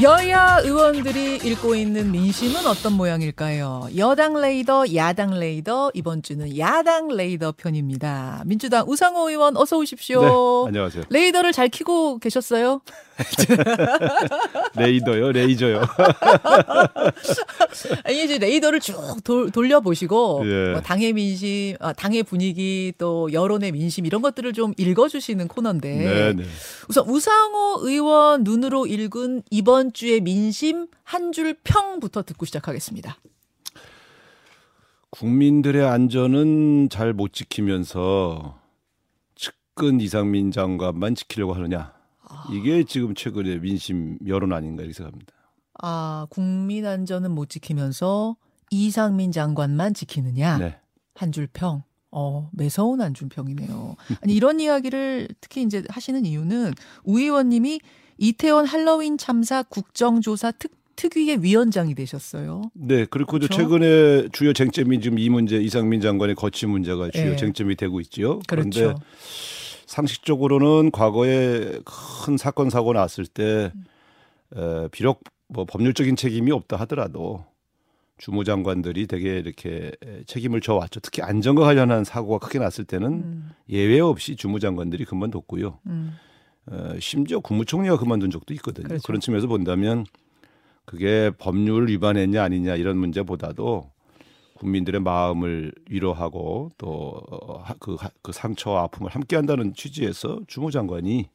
여야 의원들이 읽고 있는 민심은 어떤 모양일까요? 여당 레이더, 야당 레이더, 이번 주는 야당 레이더 편입니다. 민주당 우상호 의원 어서 오십시오. 네, 안녕하세요. 레이더를 잘 키고 계셨어요? 레이더요, 레이저요. 아니 이제 레이더를 쭉 돌, 돌려보시고 예. 뭐 당의 민심, 아, 당의 분위기 또 여론의 민심 이런 것들을 좀 읽어주시는 코너인데 네, 네. 우선 우상호 의원 눈으로 읽은 이번 주의 민심 한 줄 평부터 듣고 시작하겠습니다. 국민들의 안전은 잘 못 지키면서 측근 이상민 장관만 지키려고 하느냐. 이게 지금 최근의 민심 여론 아닌가 이렇게 생각합니다. 아 국민 안전은 못 지키면서 이상민 장관만 지키느냐 네. 한줄 평. 어, 매서운 한줄 평이네요. 아니 이런 이야기를 특히 이제 하시는 이유는 우 의원님이 이태원 할로윈 참사 국정조사 특 특위의 위원장이 되셨어요. 네, 그리고 저 그렇죠? 최근에 주요 쟁점이 지금 이 문제 이상민 장관의 거취 문제가 주요 예. 쟁점이 되고 있지요. 그런데 그렇죠. 상식적으로는 과거에 큰 사건 사고 났을 때 에, 비록 뭐 법률적인 책임이 없다 하더라도 주무 장관들이 되게 이렇게 책임을 져왔죠. 특히 안전과 관련한 사고가 크게 났을 때는 음, 예외 없이 주무 장관들이 그만뒀고요. 음, 어, 심지어 국무총리가 그만둔 적도 있거든요. 그렇죠. 그런 측면에서 본다면 그게 법률 위반했냐 아니냐 이런 문제보다도 국민들의 마음을 위로하고 또그 그 상처와 아픔을 함께한다는 취지에서 주무 장관이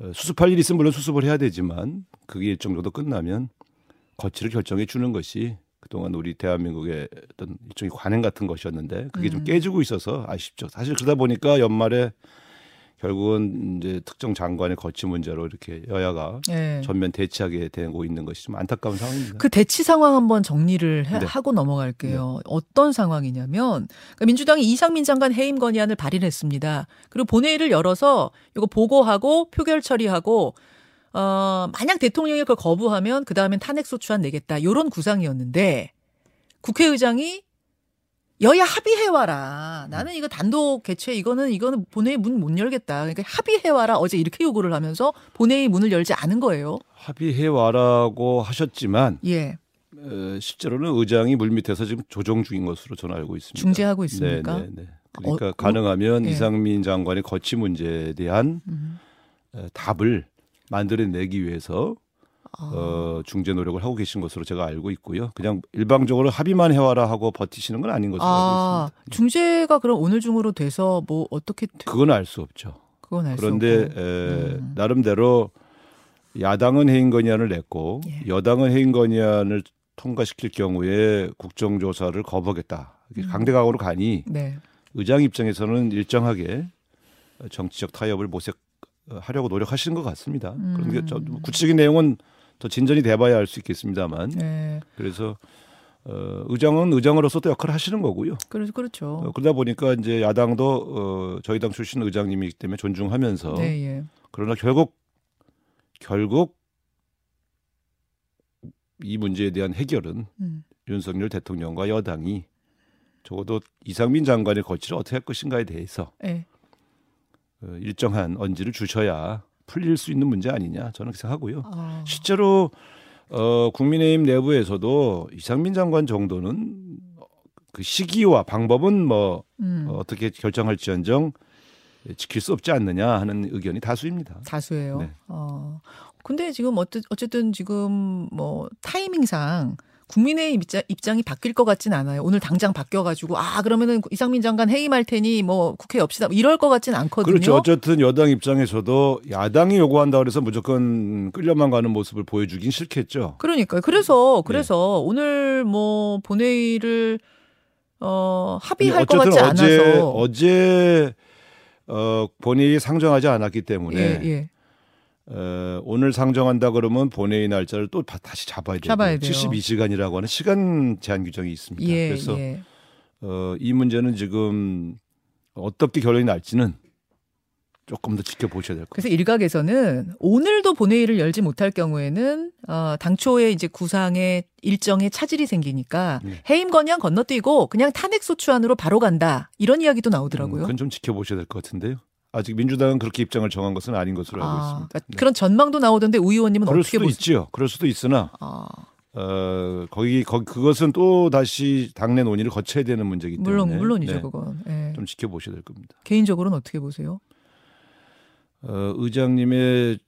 어, 수습할 일이 있으면 물론 수습을 해야 되지만 그게 일정 정도 끝나면 거취를 결정해 주는 것이 그동안 우리 대한민국의 어떤 일종의 관행 같은 것이었는데 그게 좀 음. 깨지고 있어서 아쉽죠. 사실 그러다 보니까 연말에 결국은 이제 특정 장관의 거취 문제로 이렇게 여야가 예. 전면 대치하게 되고 있는 것이 좀 안타까운 상황입니다. 그 대치 상황 한번 정리를 해- 네. 하고 넘어갈게요. 어떤 상황이냐면 그러니까 민주당이 이상민 장관 해임 건의안을 발의를 했습니다. 그리고 본회의를 열어서 이거 보고하고 표결 처리하고 어 만약 대통령이 그걸 거부하면 그 다음엔 탄핵 소추안 내겠다. 요런 구상이었는데 국회의장이 여야 합의해와라. 나는 이거 단독 개최 이거는 이거는 본회의 문 못 열겠다. 그러니까 합의해와라. 어제 이렇게 요구를 하면서 본회의 문을 열지 않은 거예요. 합의해 와라고 하셨지만 예. 어, 실제로는 의장이 물밑에서 지금 조정 중인 것으로 저는 알고 있습니다. 중재하고 있습니까? 네, 네, 네. 그러니까 어, 가능하면 예. 이상민 장관의 거취 문제에 대한 음. 어, 답을 만들어내기 위해서 아. 어, 중재 노력을 하고 계신 것으로 제가 알고 있고요. 그냥 일방적으로 합의만 해와라 하고 버티시는 건 아닌 것으로 아, 알고 있습니다. 중재가 그럼 오늘 중으로 돼서 뭐 어떻게 되- 그건 알 수 없죠. 그건 알 수 그런데 없고. 에, 음. 나름대로 야당은 해임 건의안을 냈고 예. 여당은 해임 건의안을 통과시킬 경우에 국정조사를 거부하겠다. 음. 강대강으로 가니 네. 의장 입장에서는 일정하게 정치적 타협을 모색 하려고 노력하시는 것 같습니다. 음. 그런 게좀 구체적인 내용은 더 진전이 돼봐야 알 수 있겠습니다만 네. 그래서 어, 의장은 의장으로서 또 역할을 하시는 거고요. 그래서 그렇죠. 어, 그러다 보니까 이제 야당도 어, 저희 당 출신 의장님이기 때문에 존중하면서 네, 예. 그러나 결국 결국 이 문제에 대한 해결은 음. 윤석열 대통령과 여당이 적어도 이상민 장관의 거취를 어떻게 할 것인가에 대해서 예. 어, 일정한 언지를 주셔야 풀릴 수 있는 문제 아니냐 저는 그렇게 생각하고요. 아, 실제로 어, 국민의힘 내부에서도 이상민 장관 정도는 그 시기와 방법은 뭐 음. 어, 어떻게 결정할지언정 지킬 수 없지 않느냐 하는 의견이 다수입니다. 다수예요. 네. 어. 근데 지금 어쨌, 어쨌든 지금 뭐 타이밍상 국민의 입장, 입장이 바뀔 것 같진 않아요. 오늘 당장 바뀌어가지고 아 그러면은 이상민 장관 해임할 테니 뭐 국회 엽시다 이럴 것 같진 않거든요. 그렇죠. 어쨌든 여당 입장에서도 야당이 요구한다 그래서 무조건 끌려만 가는 모습을 보여주긴 싫겠죠. 그러니까요. 그래서 그래서 오늘 뭐 본회의를 어 합의할 것 같지 어제 않아서 어제 어 본회의 상정하지 않았기 때문에 예, 예. 어, 오늘 상정한다 그러면 본회의 날짜를 또 바- 다시 잡아야 돼요. 잡아야 돼요. 72시간이라고 하는 시간 제한 규정이 있습니다. 예, 그래서 예. 어, 이 문제는 지금 어떻게 결론이 날지는 조금 더 지켜보셔야 될것 그래서 일각에서는 오늘도 본회의를 열지 못할 경우에는 어, 당초에 이제 구상의 일정에 차질이 생기니까 네. 해임 건의안 건너뛰고 그냥 탄핵 소추안으로 바로 간다 이런 이야기도 같아요. 나오더라고요. 그건 좀 지켜보셔야 될 것 같은데요. 아직 민주당은 그렇게 입장을 정한 것은 아닌 것으로 알고 아, 있습니다. 그러니까 네. 그런 전망도 나오던데 우 의원님은 그럴 어떻게 수도 보세요? 있지요. 그럴 수도 있으나 아, 어, 거기 거기 그것은 또 다시 당내 논의를 거쳐야 되는 문제이기 때문에 물론 물론이죠 네, 그건. 예. 좀 지켜보셔야 될 겁니다. 개인적으로는 어떻게 보세요? 어, 의장님의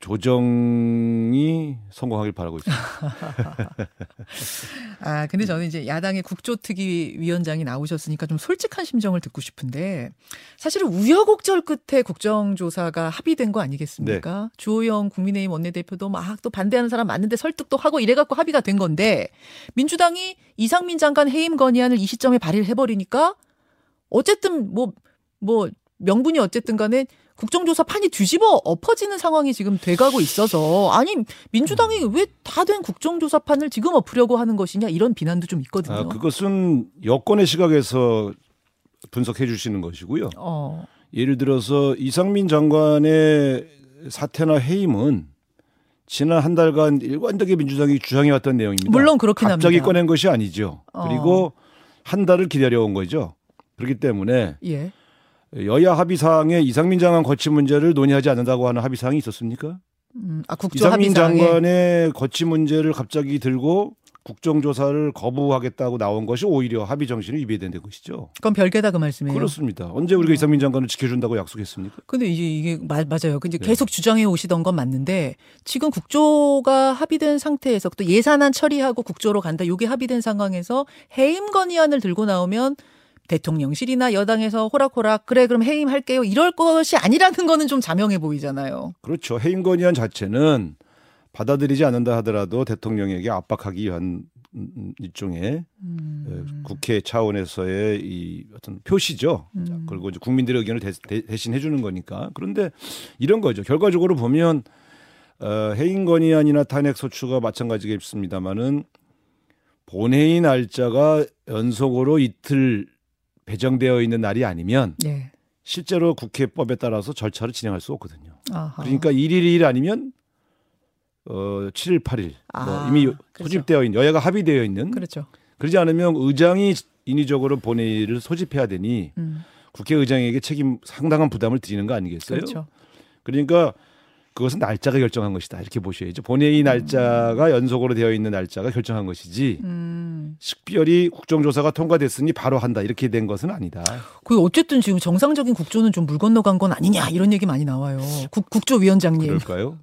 조정이 성공하길 바라고 있습니다. 아, 근데 저는 이제 야당의 국조특위 위원장이 나오셨으니까 좀 솔직한 심정을 듣고 싶은데 사실은 우여곡절 끝에 국정조사가 합의된 거 아니겠습니까? 주호영 국민의힘 원내대표도 막 또 반대하는 사람 많은데 설득도 하고 이래갖고 합의가 된 건데 민주당이 이상민 장관 해임 건의안을 이 시점에 발의를 해버리니까 어쨌든 뭐, 뭐 명분이 어쨌든 간에 국정조사 판이 뒤집어 엎어지는 상황이 지금 돼가고 있어서 아니 민주당이 왜 다 된 국정조사 판을 지금 엎으려고 하는 것이냐 이런 비난도 좀 있거든요. 아, 그것은 여권의 시각에서 분석해 주시는 것이고요. 어, 예를 들어서 이상민 장관의 사퇴나 해임은 지난 한 달간 일관되게 민주당이 주장해왔던 내용입니다. 물론 그렇긴 갑자기 합니다. 꺼낸 것이 아니죠. 어. 그리고 한 달을 기다려온 거죠. 그렇기 때문에 예. 여야 합의 사항에 이상민 장관 거치 문제를 논의하지 않는다고 하는 합의 사항이 있었습니까? 음, 아 이상민 합의사항에 장관의 거치 문제를 갑자기 들고 국정조사를 거부하겠다고 나온 것이 오히려 합의 정신을 위배된 것이죠. 그건 별개다 그 말씀이에요. 그렇습니다. 언제 우리가 이상민 장관을 지켜준다고 약속했습니까? 근데 이제 이게 마- 맞아요. 근데 네. 계속 주장해 오시던 건 맞는데 지금 국조가 합의된 상태에서 또 예산안 처리하고 국조로 간다. 요게 합의된 상황에서 해임 건의안을 들고 나오면 대통령실이나 여당에서 호락호락 그래 그럼 해임할게요. 이럴 것이 아니라는 거는 좀 자명해 보이잖아요. 그렇죠. 해임 건의안 자체는 받아들이지 않는다 하더라도 대통령에게 압박하기 위한 음, 일종의 음. 에, 국회 차원에서의 이 어떤 표시죠. 자, 음. 그리고 이제 국민들의 의견을 대, 대신 해주는 거니까. 그런데 이런 거죠. 결과적으로 보면 어, 해임 건의안이나 탄핵 소추가 마찬가지겠습니다만은 본회의 날짜가 연속으로 이틀 배정되어 있는 날이 아니면 네. 실제로 국회법에 따라서 절차를 진행할 수 없거든요. 아하. 그러니까 1일 2일 아니면 어 7일 8일 뭐 아, 이미 그렇죠. 소집되어 있는 여야가 합의되어 있는 그렇죠. 그러지 않으면 의장이 인위적으로 본회의를 소집해야 되니 음. 국회의장에게 책임 상당한 부담을 드리는 거 아니겠어요? 그렇죠. 그러니까 그것은 날짜가 결정한 것이다 이렇게 보셔야죠. 본회의 날짜가 연속으로 되어 있는 날짜가 결정한 것이지 음. 식별이 국정조사가 통과됐으니 바로 한다 이렇게 된 것은 아니다. 그 어쨌든 지금 정상적인 국조는 좀 물 건너간 건 아니냐 이런 얘기 많이 나와요. 국, 국조위원장님. 그럴까요?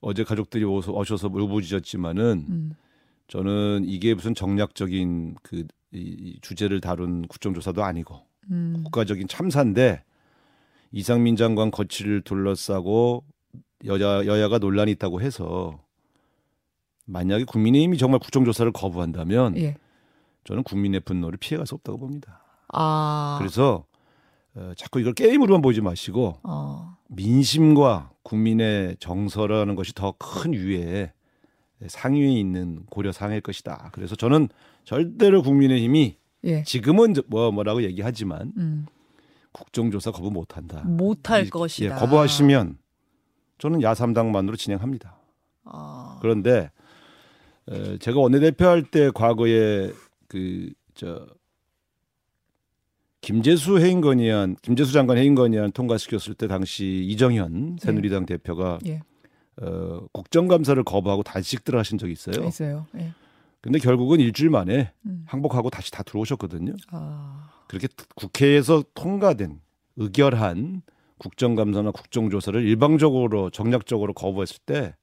어제 가족들이 오서, 오셔서 울부짖었지만은 음. 저는 이게 무슨 정략적인 그 이, 이 주제를 다룬 국정조사도 아니고 음. 국가적인 참사인데 이상민 장관 거취를 둘러싸고 여야 여야가 논란이 있다고 해서 만약에 국민의힘이 정말 국정조사를 거부한다면 예. 저는 국민의 분노를 피해갈 수 없다고 봅니다. 아. 그래서 어, 자꾸 이걸 게임으로만 보지 마시고 어. 민심과 국민의 정서라는 것이 더 큰 위에 상위에 있는 고려 사항일 것이다. 그래서 저는 절대로 국민의힘이 예. 지금은 뭐 뭐라고 얘기하지만 음. 국정조사 거부 못한다. 못할 이- 것이다. 예, 거부하시면 저는 야삼당만으로 진행합니다. 아. 그런데 에, 제가 원내대표 할 때 과거에 그저 김재수 해임 건의안, 김재수 장관 해임 건의안 통과시켰을 때 당시 이정현 새누리당 대표가 예. 어, 국정감사를 거부하고 단식 들어가신 적이 있어요. 있어요. 예. 근데 결국은 일주일 만에 음. 항복하고 다시 다 들어오셨거든요. 아. 그렇게 국회에서 통과된 의결한 국정감사나 국정조사를 일방적으로 정략적으로 거부했을 때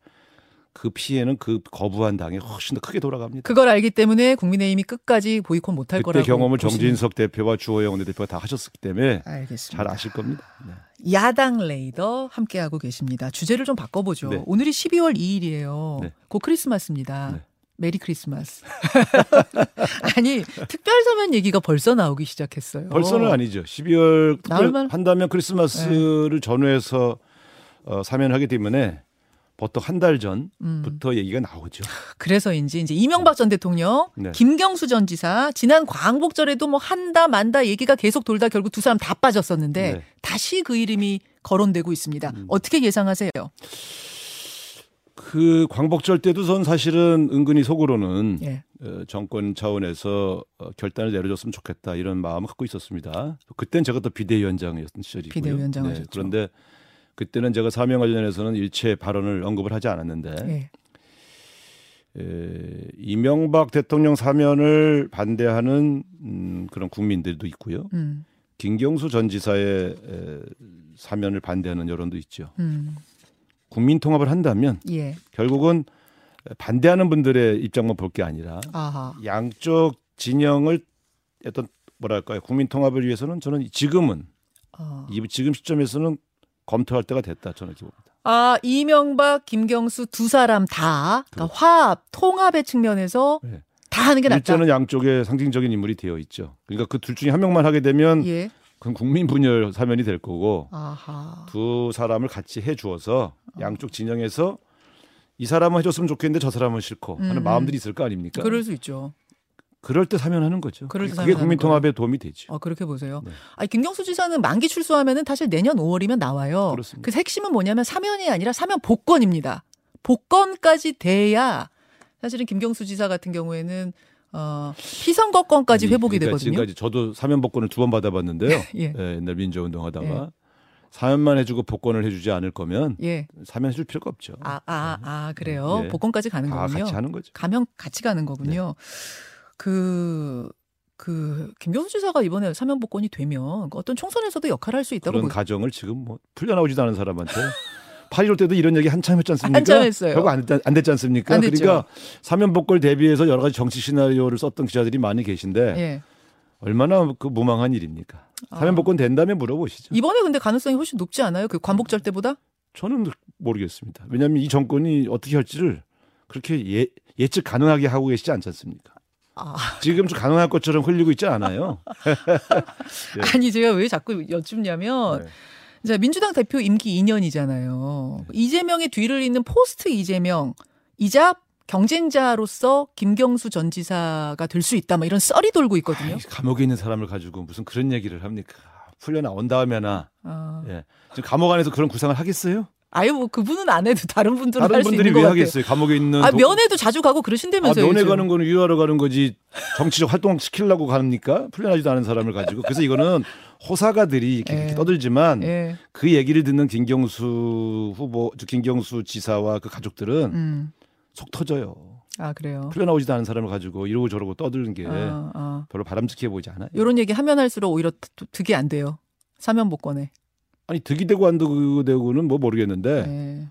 그 피해는 그 거부한 당에 훨씬 더 크게 돌아갑니다. 그걸 알기 때문에 국민의힘이 끝까지 보이콧 못할 그때 거라고 경험을 보시는- 정진석 대표와 주호영 원내대표가 다 하셨기 때문에 알겠습니다. 잘 아실 겁니다. 네. 야당 레이더 함께하고 계십니다. 주제를 좀 바꿔보죠. 네. 오늘이 12월 2일이에요. 네. 곧 크리스마스입니다. 네. 메리 크리스마스. 아니 특별 사면 얘기가 벌써 나오기 시작했어요. 벌써는 아니죠. 12월 나올만- 한다면 크리스마스를 전후해서 어, 사면하기 때문에 보통 한 달 전부터 얘기가 나오죠. 그래서인지 이제 이명박 전 대통령, 네. 김경수 전 지사 지난 광복절에도 뭐 한다 만다 얘기가 계속 돌다 결국 두 사람 다 빠졌었는데 네. 다시 그 이름이 거론되고 있습니다. 음. 어떻게 예상하세요? 그 광복절 때도 전 사실은 은근히 속으로는 예. 어, 정권 차원에서 어, 결단을 내려줬으면 좋겠다 이런 마음을 갖고 있었습니다. 그땐 제가 또 비대위원장이었던 시절이고요. 네, 비대위원장 하셨죠. 그런데 그때는 제가 사명 관련해서는 일체 발언을 언급을 하지 않았는데 예. 에, 이명박 대통령 사면을 반대하는 음, 그런 국민들도 있고요. 음. 김경수 전 지사의 에, 사면을 반대하는 여론도 있죠. 음. 국민 통합을 한다면 예. 결국은 반대하는 분들의 입장만 볼 게 아니라 아하. 양쪽 진영을 어떤 뭐랄까요 국민 통합을 위해서는 저는 지금은 어. 이 지금 시점에서는 검토할 때가 됐다 저는 이렇게 봅니다. 아, 이명박, 김경수 두 사람 다 그러니까 화합, 통합의 측면에서 네. 다 하는 게 낫다. 일제는 양쪽에 상징적인 인물이 되어 있죠. 그러니까 그 둘 중에 한 명만 하게 되면 예. 그건 국민 분열 사면이 될 거고 아하. 두 사람을 같이 해 주어서 양쪽 진영에서 이 사람은 해줬으면 좋겠는데 저 사람은 싫고 하는 음. 마음들이 있을 거 아닙니까? 그럴 수 있죠. 그럴 때 사면하는 거죠. 그럴 때 그게 사면하는 국민 거예요. 통합에 도움이 되죠. 아, 그렇게 보세요. 네. 아니, 김경수 지사는 만기 출소하면은 사실 내년 5월이면 나와요. 그렇습니다. 그 핵심은 뭐냐면 사면이 아니라 사면 복권입니다. 복권까지 돼야 사실은 김경수 지사 같은 경우에는 어, 피선거권까지 아니, 회복이 그러니까 되거든요. 지금까지 저도 사면 복권을 두 번 받아봤는데요. 예. 예, 옛날 민주운동 하다가 예. 사면만 해주고 복권을 해주지 않을 거면 예. 사면 해줄 필요가 없죠. 아, 아, 아, 그래요. 예. 복권까지 가는 다 거군요. 같이 하는 거죠. 가면 같이 가는 거군요. 그, 그, 김경수 지사가 이번에 사면 복권이 되면 어떤 총선에서도 역할을 할 수 있다고 그런 보 가정을 지금 뭐 풀려나오지도 않은 사람한테 8.15 때도 이런 얘기 한참 했지 않습니까? 한참 했어요. 결국 안, 됐, 안 됐지 않습니까? 안. 그러니까 사면 복권 대비해서 여러 가지 정치 시나리오를 썼던 기자들이 많이 계신데 예. 얼마나 그 무망한 일입니까? 사면 아. 복권 된다면 물어보시죠. 이번에 근데 가능성이 훨씬 높지 않아요? 그 관복절 때보다? 저는 모르겠습니다. 왜냐하면 이 정권이 어떻게 할지를 그렇게 예, 예측 가능하게 하고 계시지 않지 않습니까? 아, 지금 좀 가능할 것처럼 흘리고 있지 않아요. 예. 아니 제가 왜 자꾸 여쭙냐면 네. 이제 민주당 대표 임기 2년이잖아요. 이재명의 뒤를 잇는 포스트 이재명 이자 경쟁자로서 김경수 전 지사가 될 수 있다. 막 이런 썰이 돌고 있거든요. 아이, 감옥에 있는 사람을 가지고 무슨 그런 얘기를 합니까? 풀려 나온 다음에나 아, 예. 지금 감옥 안에서 그런 구상을 하겠어요? 아유 뭐 그분은 안 해도 다른 분들은 다른 할수 분들이 왜. 하겠어요? 감옥에 있는 아 도- 면회도 자주 가고 아, 그러신다면서요. 면회 요즘. 가는 거는 유하러 가는 거지 정치적 활동 시키려고 가니까 풀려나지도 않은 사람을 가지고 그래서 이거는 호사가들이 이렇게, 예. 이렇게 떠들지만 예. 그 얘기를 듣는 김경수 후보, 저 김경수 지사와 그 가족들은 음. 속 터져요. 아 그래요. 풀려나오지도 않은 사람을 가지고 이러고 저러고 떠드는 게 아, 아. 별로 바람직해 보이지 않아요. 이런 얘기 하면 할수록 오히려 드- 득이 안 돼요. 사면 복권에. 아니 득이 되고 안 득이 되고는 뭐 모르겠는데 네.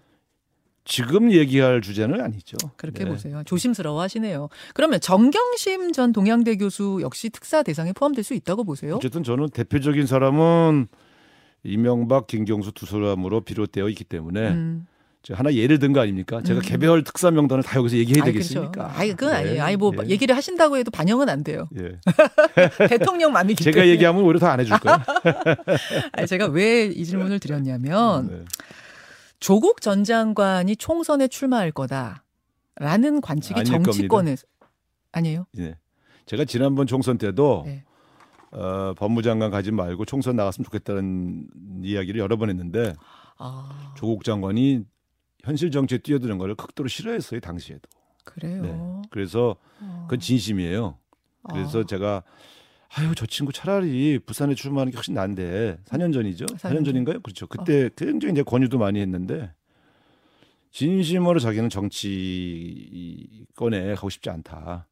지금 얘기할 주제는 아니죠. 그렇게 네. 보세요. 조심스러워 하시네요. 그러면 정경심 전 동양대 교수 역시 특사 대상에 포함될 수 있다고 보세요? 어쨌든 저는 대표적인 사람은 이명박, 김경수 두 사람으로 비롯되어 있기 때문에 음. 하나 예를 든 거 아닙니까? 제가 음. 개별 특사 명단을 다 여기서 얘기해야 아이, 되겠습니까? 그렇죠. 아이, 그건 네. 아니에요. 아이, 뭐, 예. 얘기를 하신다고 해도 반영은 안 돼요. 예. 대통령 맘이기 제가 때문에. 얘기하면 오히려 더안 해줄 거예요. 아니, 제가 왜 이 질문을 드렸냐면, 네. 조국 전 장관이 총선에 출마할 거다. 라는 관측이 아닐 정치권에 아니에요? 예. 제가 지난번 총선 때도 네. 어, 법무장관 가지 말고 총선 나갔으면 좋겠다는 이야기를 여러 번 했는데 아, 조국 장관이 현실 정치에 뛰어드는 걸 극도로 싫어했어요 당시에도. 그래요. 네. 그래서 어. 그건 진심이에요. 그래서 아, 제가 아유 저 친구 차라리 부산에 출마하는 게 훨씬 난데 4년 전이죠. 4년 4년 전인가요? 그렇죠. 그때 굉장히 이제 권유도 많이 했는데 진심으로 자기는 정치권에 가고 싶지 않다.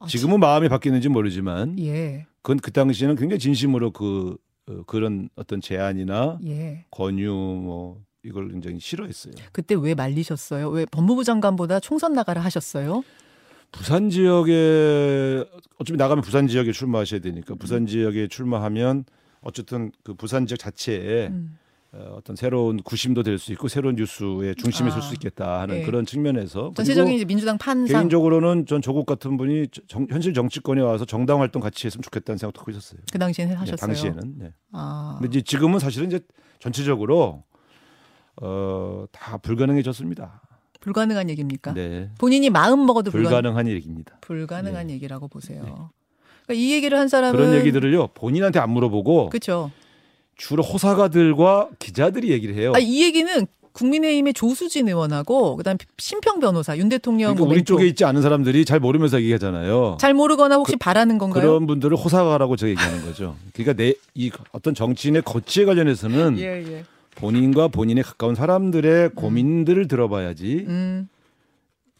아, 지금은 마음이 바뀌는지 모르지만 예, 그건 그 당시에는 굉장히 진심으로 그 어, 그런 어떤 제안이나 예. 권유 뭐 이걸 굉장히 싫어했어요. 그때 왜 말리셨어요? 왜 법무부 장관보다 총선 나가라 하셨어요? 부산 지역에 어차피 나가면 부산 지역에 출마하셔야 되니까 부산 지역에 출마하면 어쨌든 그 부산 지역 자체에 음. 어, 어떤 새로운 구심도 될 수 있고 새로운 뉴스의 중심에 설 아, 수 있겠다 하는 예. 그런 측면에서 전체적인 이제 민주당 판상 개인적으로는 전 조국 같은 분이 정- 현실 정치권에 와서 정당 활동 같이 했으면 좋겠다는 생각도 하고 있었어요. 그 당시에는 네, 하셨어요. 당시에는. 네. 아, 근데 이제 지금은 사실은 이제 전체적으로 어, 다 불가능해졌습니다. 불가능한 얘기입니까? 네. 본인이 마음 먹어도 불가, 불가능한 얘기입니다. 불가능한 네. 얘기라고 보세요. 그러니까 이 얘기를 한 사람은 그런 얘기들을요 본인한테 안 물어보고 그렇죠. 주로 호사가들과 기자들이 얘기를 해요. 아, 이 얘기는 국민의힘의 조수진 의원하고 그다음 심평 변호사 윤 대통령 그러니까 뭐 우리. 쪽에 있지 않은 사람들이 잘 모르면서 얘기하잖아요. 잘 모르거나 혹시 바라는 건가요? 그런 분들을 호사가라고 제가 얘기하는 거죠. 그러니까 내 이 어떤 정치인의 거치에 관련해서는 예, 예. 본인과 본인에 가까운 사람들의 고민들을 들어봐야지 음.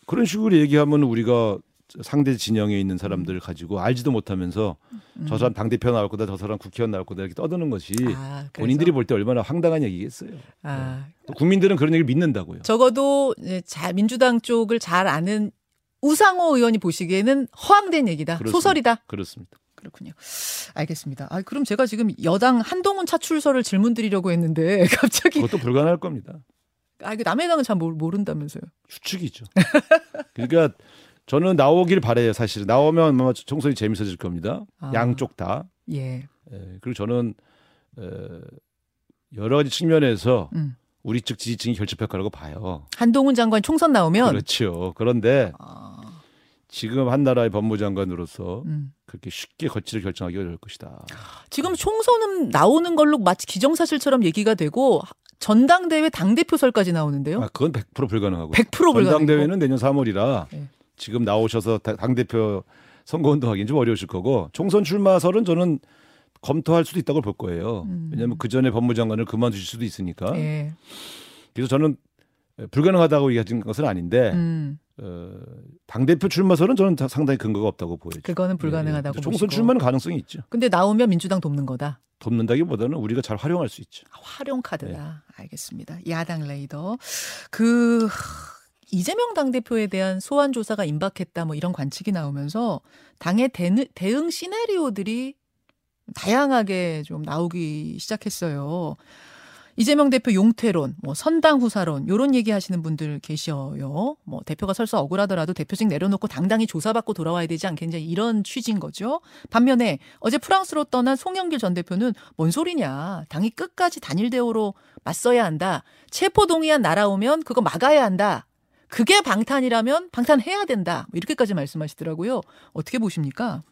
그런 식으로 얘기하면 우리가 상대 진영에 있는 사람들을 가지고 알지도 못하면서 저 사람 당 대표 나올 거다, 저 사람 국회의원 나올 거다 이렇게 떠드는 것이 아? 본인들이 볼 때 얼마나 황당한 얘기겠어요. 아, 또 국민들은 그런 얘기를 믿는다고요. 적어도 민주당 쪽을 잘 아는 우상호 의원이 보시기에는 허황된 얘기다. 그렇습니다. 소설이다. 그렇습니다. 그렇군요. 알겠습니다. 아, 그럼 제가 지금 여당 한동훈 차출설을 질문 드리려고 했는데 갑자기 그것도 불가능할 겁니다. 아, 이거 남의 당은 잘 모른다면서요. 추측이죠. 그러니까 저는 나오길 바래요. 사실 나오면 아마 총선이 재밌어질 겁니다. 아. 양쪽 다. 예. 예, 그리고 저는 에, 여러 가지 측면에서 음. 우리 측 지지층이 결집할 거라고 봐요. 한동훈 장관 총선 나오면 그렇죠. 그런데 아, 지금 한 나라의 법무장관으로서 음. 그렇게 쉽게 거치를 결정하기 어려울 것이다. 지금 총선은 나오는 걸로 마치 기정사실처럼 얘기가 되고 전당대회 당대표설까지 나오는데요. 아, 그건 100% 불가능하고. 100% 불가능해요. 전당대회는 내년 3월이라 네. 지금 나오셔서 당 대표 선거운동하기는 좀 어려우실 거고 총선 출마설은 저는 검토할 수도 있다고 볼 거예요. 음. 왜냐하면 그 전에 법무장관을 그만두실 수도 있으니까. 예. 그래서 저는 불가능하다고 얘기하는 것은 아닌데 음. 어, 당 대표 출마설은 저는 다- 상당히 근거가 없다고 보여요. 그거는 불가능하다고 예, 예. 총선. 출마는 가능성이 있죠. 근데 나오면 민주당 돕는 거다. 돕는다기보다는 우리가 잘 활용할 수 있죠. 아, 활용 카드다. 네. 알겠습니다. 야당 레이더. 그 하, 이재명 당 대표에 대한 소환 조사가 임박했다 뭐 이런 관측이 나오면서 당의 대응, 대응 시나리오들이 다양하게 좀 나오기 시작했어요. 이재명 대표 용퇴론, 뭐 선당 후사론 요런 얘기 하시는 분들 계셔요. 뭐 대표가 설사 억울하더라도 대표직 내려놓고 당당히 조사받고 돌아와야 되지 않겠냐 이런 취지인 거죠. 반면에 어제 프랑스로 떠난 송영길 전 대표는 뭔 소리냐. 당이 끝까지 단일 대우로 맞서야 한다. 체포 동의안 날아오면 그거 막아야 한다. 그게 방탄이라면 방탄해야 된다. 뭐 이렇게까지 말씀하시더라고요. 어떻게 보십니까?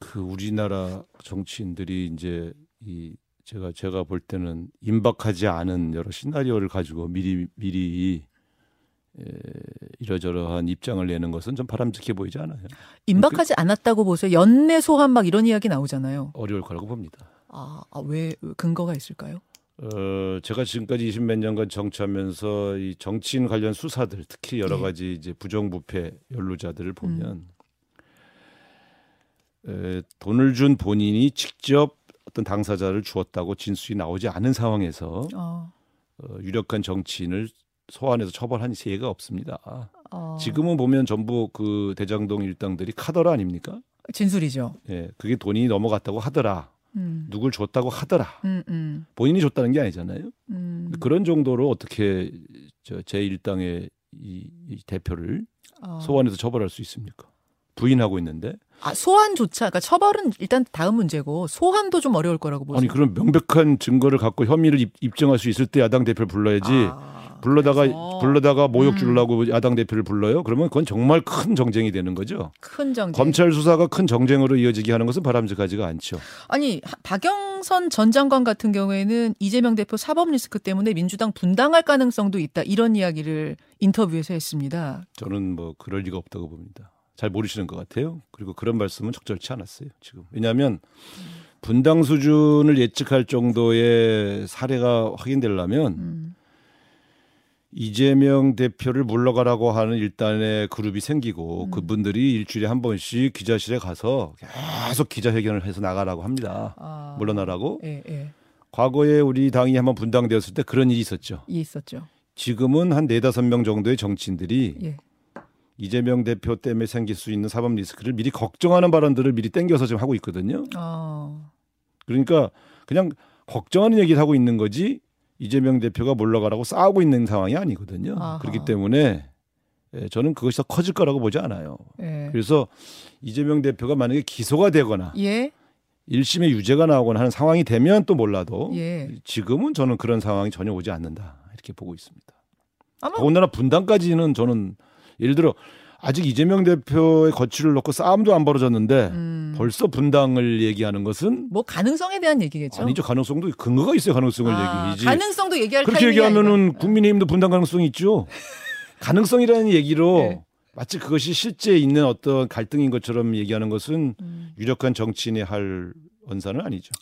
그 우리나라 정치인들이 이제 이 제가 제가 볼 때는 임박하지 않은 여러 시나리오를 가지고 미리 미리 에, 이러저러한 입장을 내는 것은 좀 바람직해 보이지 않아요. 임박하지 않았다고 보세요. 연내 소환 막 이런 이야기 나오잖아요. 어려울 거라고 봅니다. 아, 아, 왜 근거가 있을까요? 어, 제가 지금까지 20 몇 년간 정치하면서 이 정치인 관련 수사들, 특히 여러 네. 가지 이제 부정부패 연루자들을 보면 에, 돈을 준 본인이 직접 어떤 당사자를 주었다고 진술이 나오지 않은 상황에서 어, 어, 유력한 정치인을 소환해서 처벌한 예가 없습니다. 어, 지금은 보면 전부 그 대장동 일당들이 카더라 아닙니까? 진술이죠. 예, 그게 돈이 넘어갔다고 하더라. 음, 누굴 줬다고 하더라. 음, 음, 본인이 줬다는 게 아니잖아요. 음. 그런 정도로 어떻게 저제 일당의 이, 이 대표를 어. 소환해서 처벌할 수 있습니까? 부인하고 있는데 아, 소환조차, 그러니까 처벌은 일단 다음 문제고 소환도 좀 어려울 거라고 보세요. 아니 그런 명백한 증거를 갖고 혐의를 입, 입증할 수 있을 때 야당 대표를 불러야지 아, 불러다가 그래서 불러다가 모욕 음. 주려고 야당 대표를 불러요. 그러면 그건 정말 큰 정쟁이 되는 거죠. 큰 정쟁. 검찰 수사가 큰 정쟁으로 이어지게 하는 것은 바람직하지가 않죠. 아니 하- 박영선 전 장관 같은 경우에는 이재명 대표 사법 리스크 때문에 민주당 분당할 가능성도 있다 이런 이야기를 인터뷰에서 했습니다. 저는 뭐 그럴 리가 없다고 봅니다. 잘 모르시는 것 같아요. 그리고 그런 말씀은 적절치 않았어요. 지금 왜냐하면 분당 수준을 예측할 정도의 사례가 확인되려면 음, 이재명 대표를 물러가라고 하는 일단의 그룹이 생기고 음. 그분들이 일주일에 한 번씩 기자실에 가서 계속 기자회견을 해서 나가라고 합니다. 아, 물러나라고. 예, 예, 과거에 우리 당이 한번 분당되었을 때 그런 일이 있었죠. 이 있었죠. 지금은 한 네다섯 명 정도의 정치인들이 예, 이재명 대표 때문에 생길 수 있는 사법 리스크를 미리 걱정하는 발언들을 미리 땡겨서 지금 하고 있거든요. 어, 그러니까 그냥 걱정하는 얘기를 하고 있는 거지 이재명 대표가 물러가라고 싸우고 있는 상황이 아니거든요. 아하. 그렇기 때문에 예, 저는 그것이 더 커질 거라고 보지 않아요. 예, 그래서 이재명 대표가 만약에 기소가 되거나 예, 1심의 유죄가 나오거나 하는 상황이 되면 또 몰라도 예. 지금은 저는 그런 상황이 전혀 오지 않는다 이렇게 보고 있습니다. 아마 더군다나 분당까지는 저는 예를 들어 아직 이재명 대표의 거취를 놓고 싸움도 안 벌어졌는데 음. 벌써 분당을 얘기하는 것은 뭐 가능성에 대한 얘기겠죠. 아니죠. 가능성도 근거가 있어요. 가능성을 아, 얘기지. 가능성도 얘기할 그렇게 얘기하면은 아니다. 국민의힘도 분당 가능성이 있죠. 가능성이라는 얘기로 네. 마치 그것이 실제 있는 어떤 갈등인 것처럼 얘기하는 것은 음. 유력한 정치인이 할 언사는 아니죠.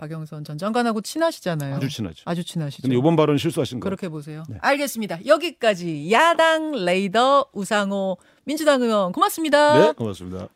박영선 전 장관하고 친하시잖아요. 아주 친하죠. 아주 친하시죠. 근데 이번 발언 실수하신 거. 그렇게 보세요. 네. 알겠습니다. 여기까지 야당 레이더 우상호 민주당 의원 고맙습니다. 네, 고맙습니다.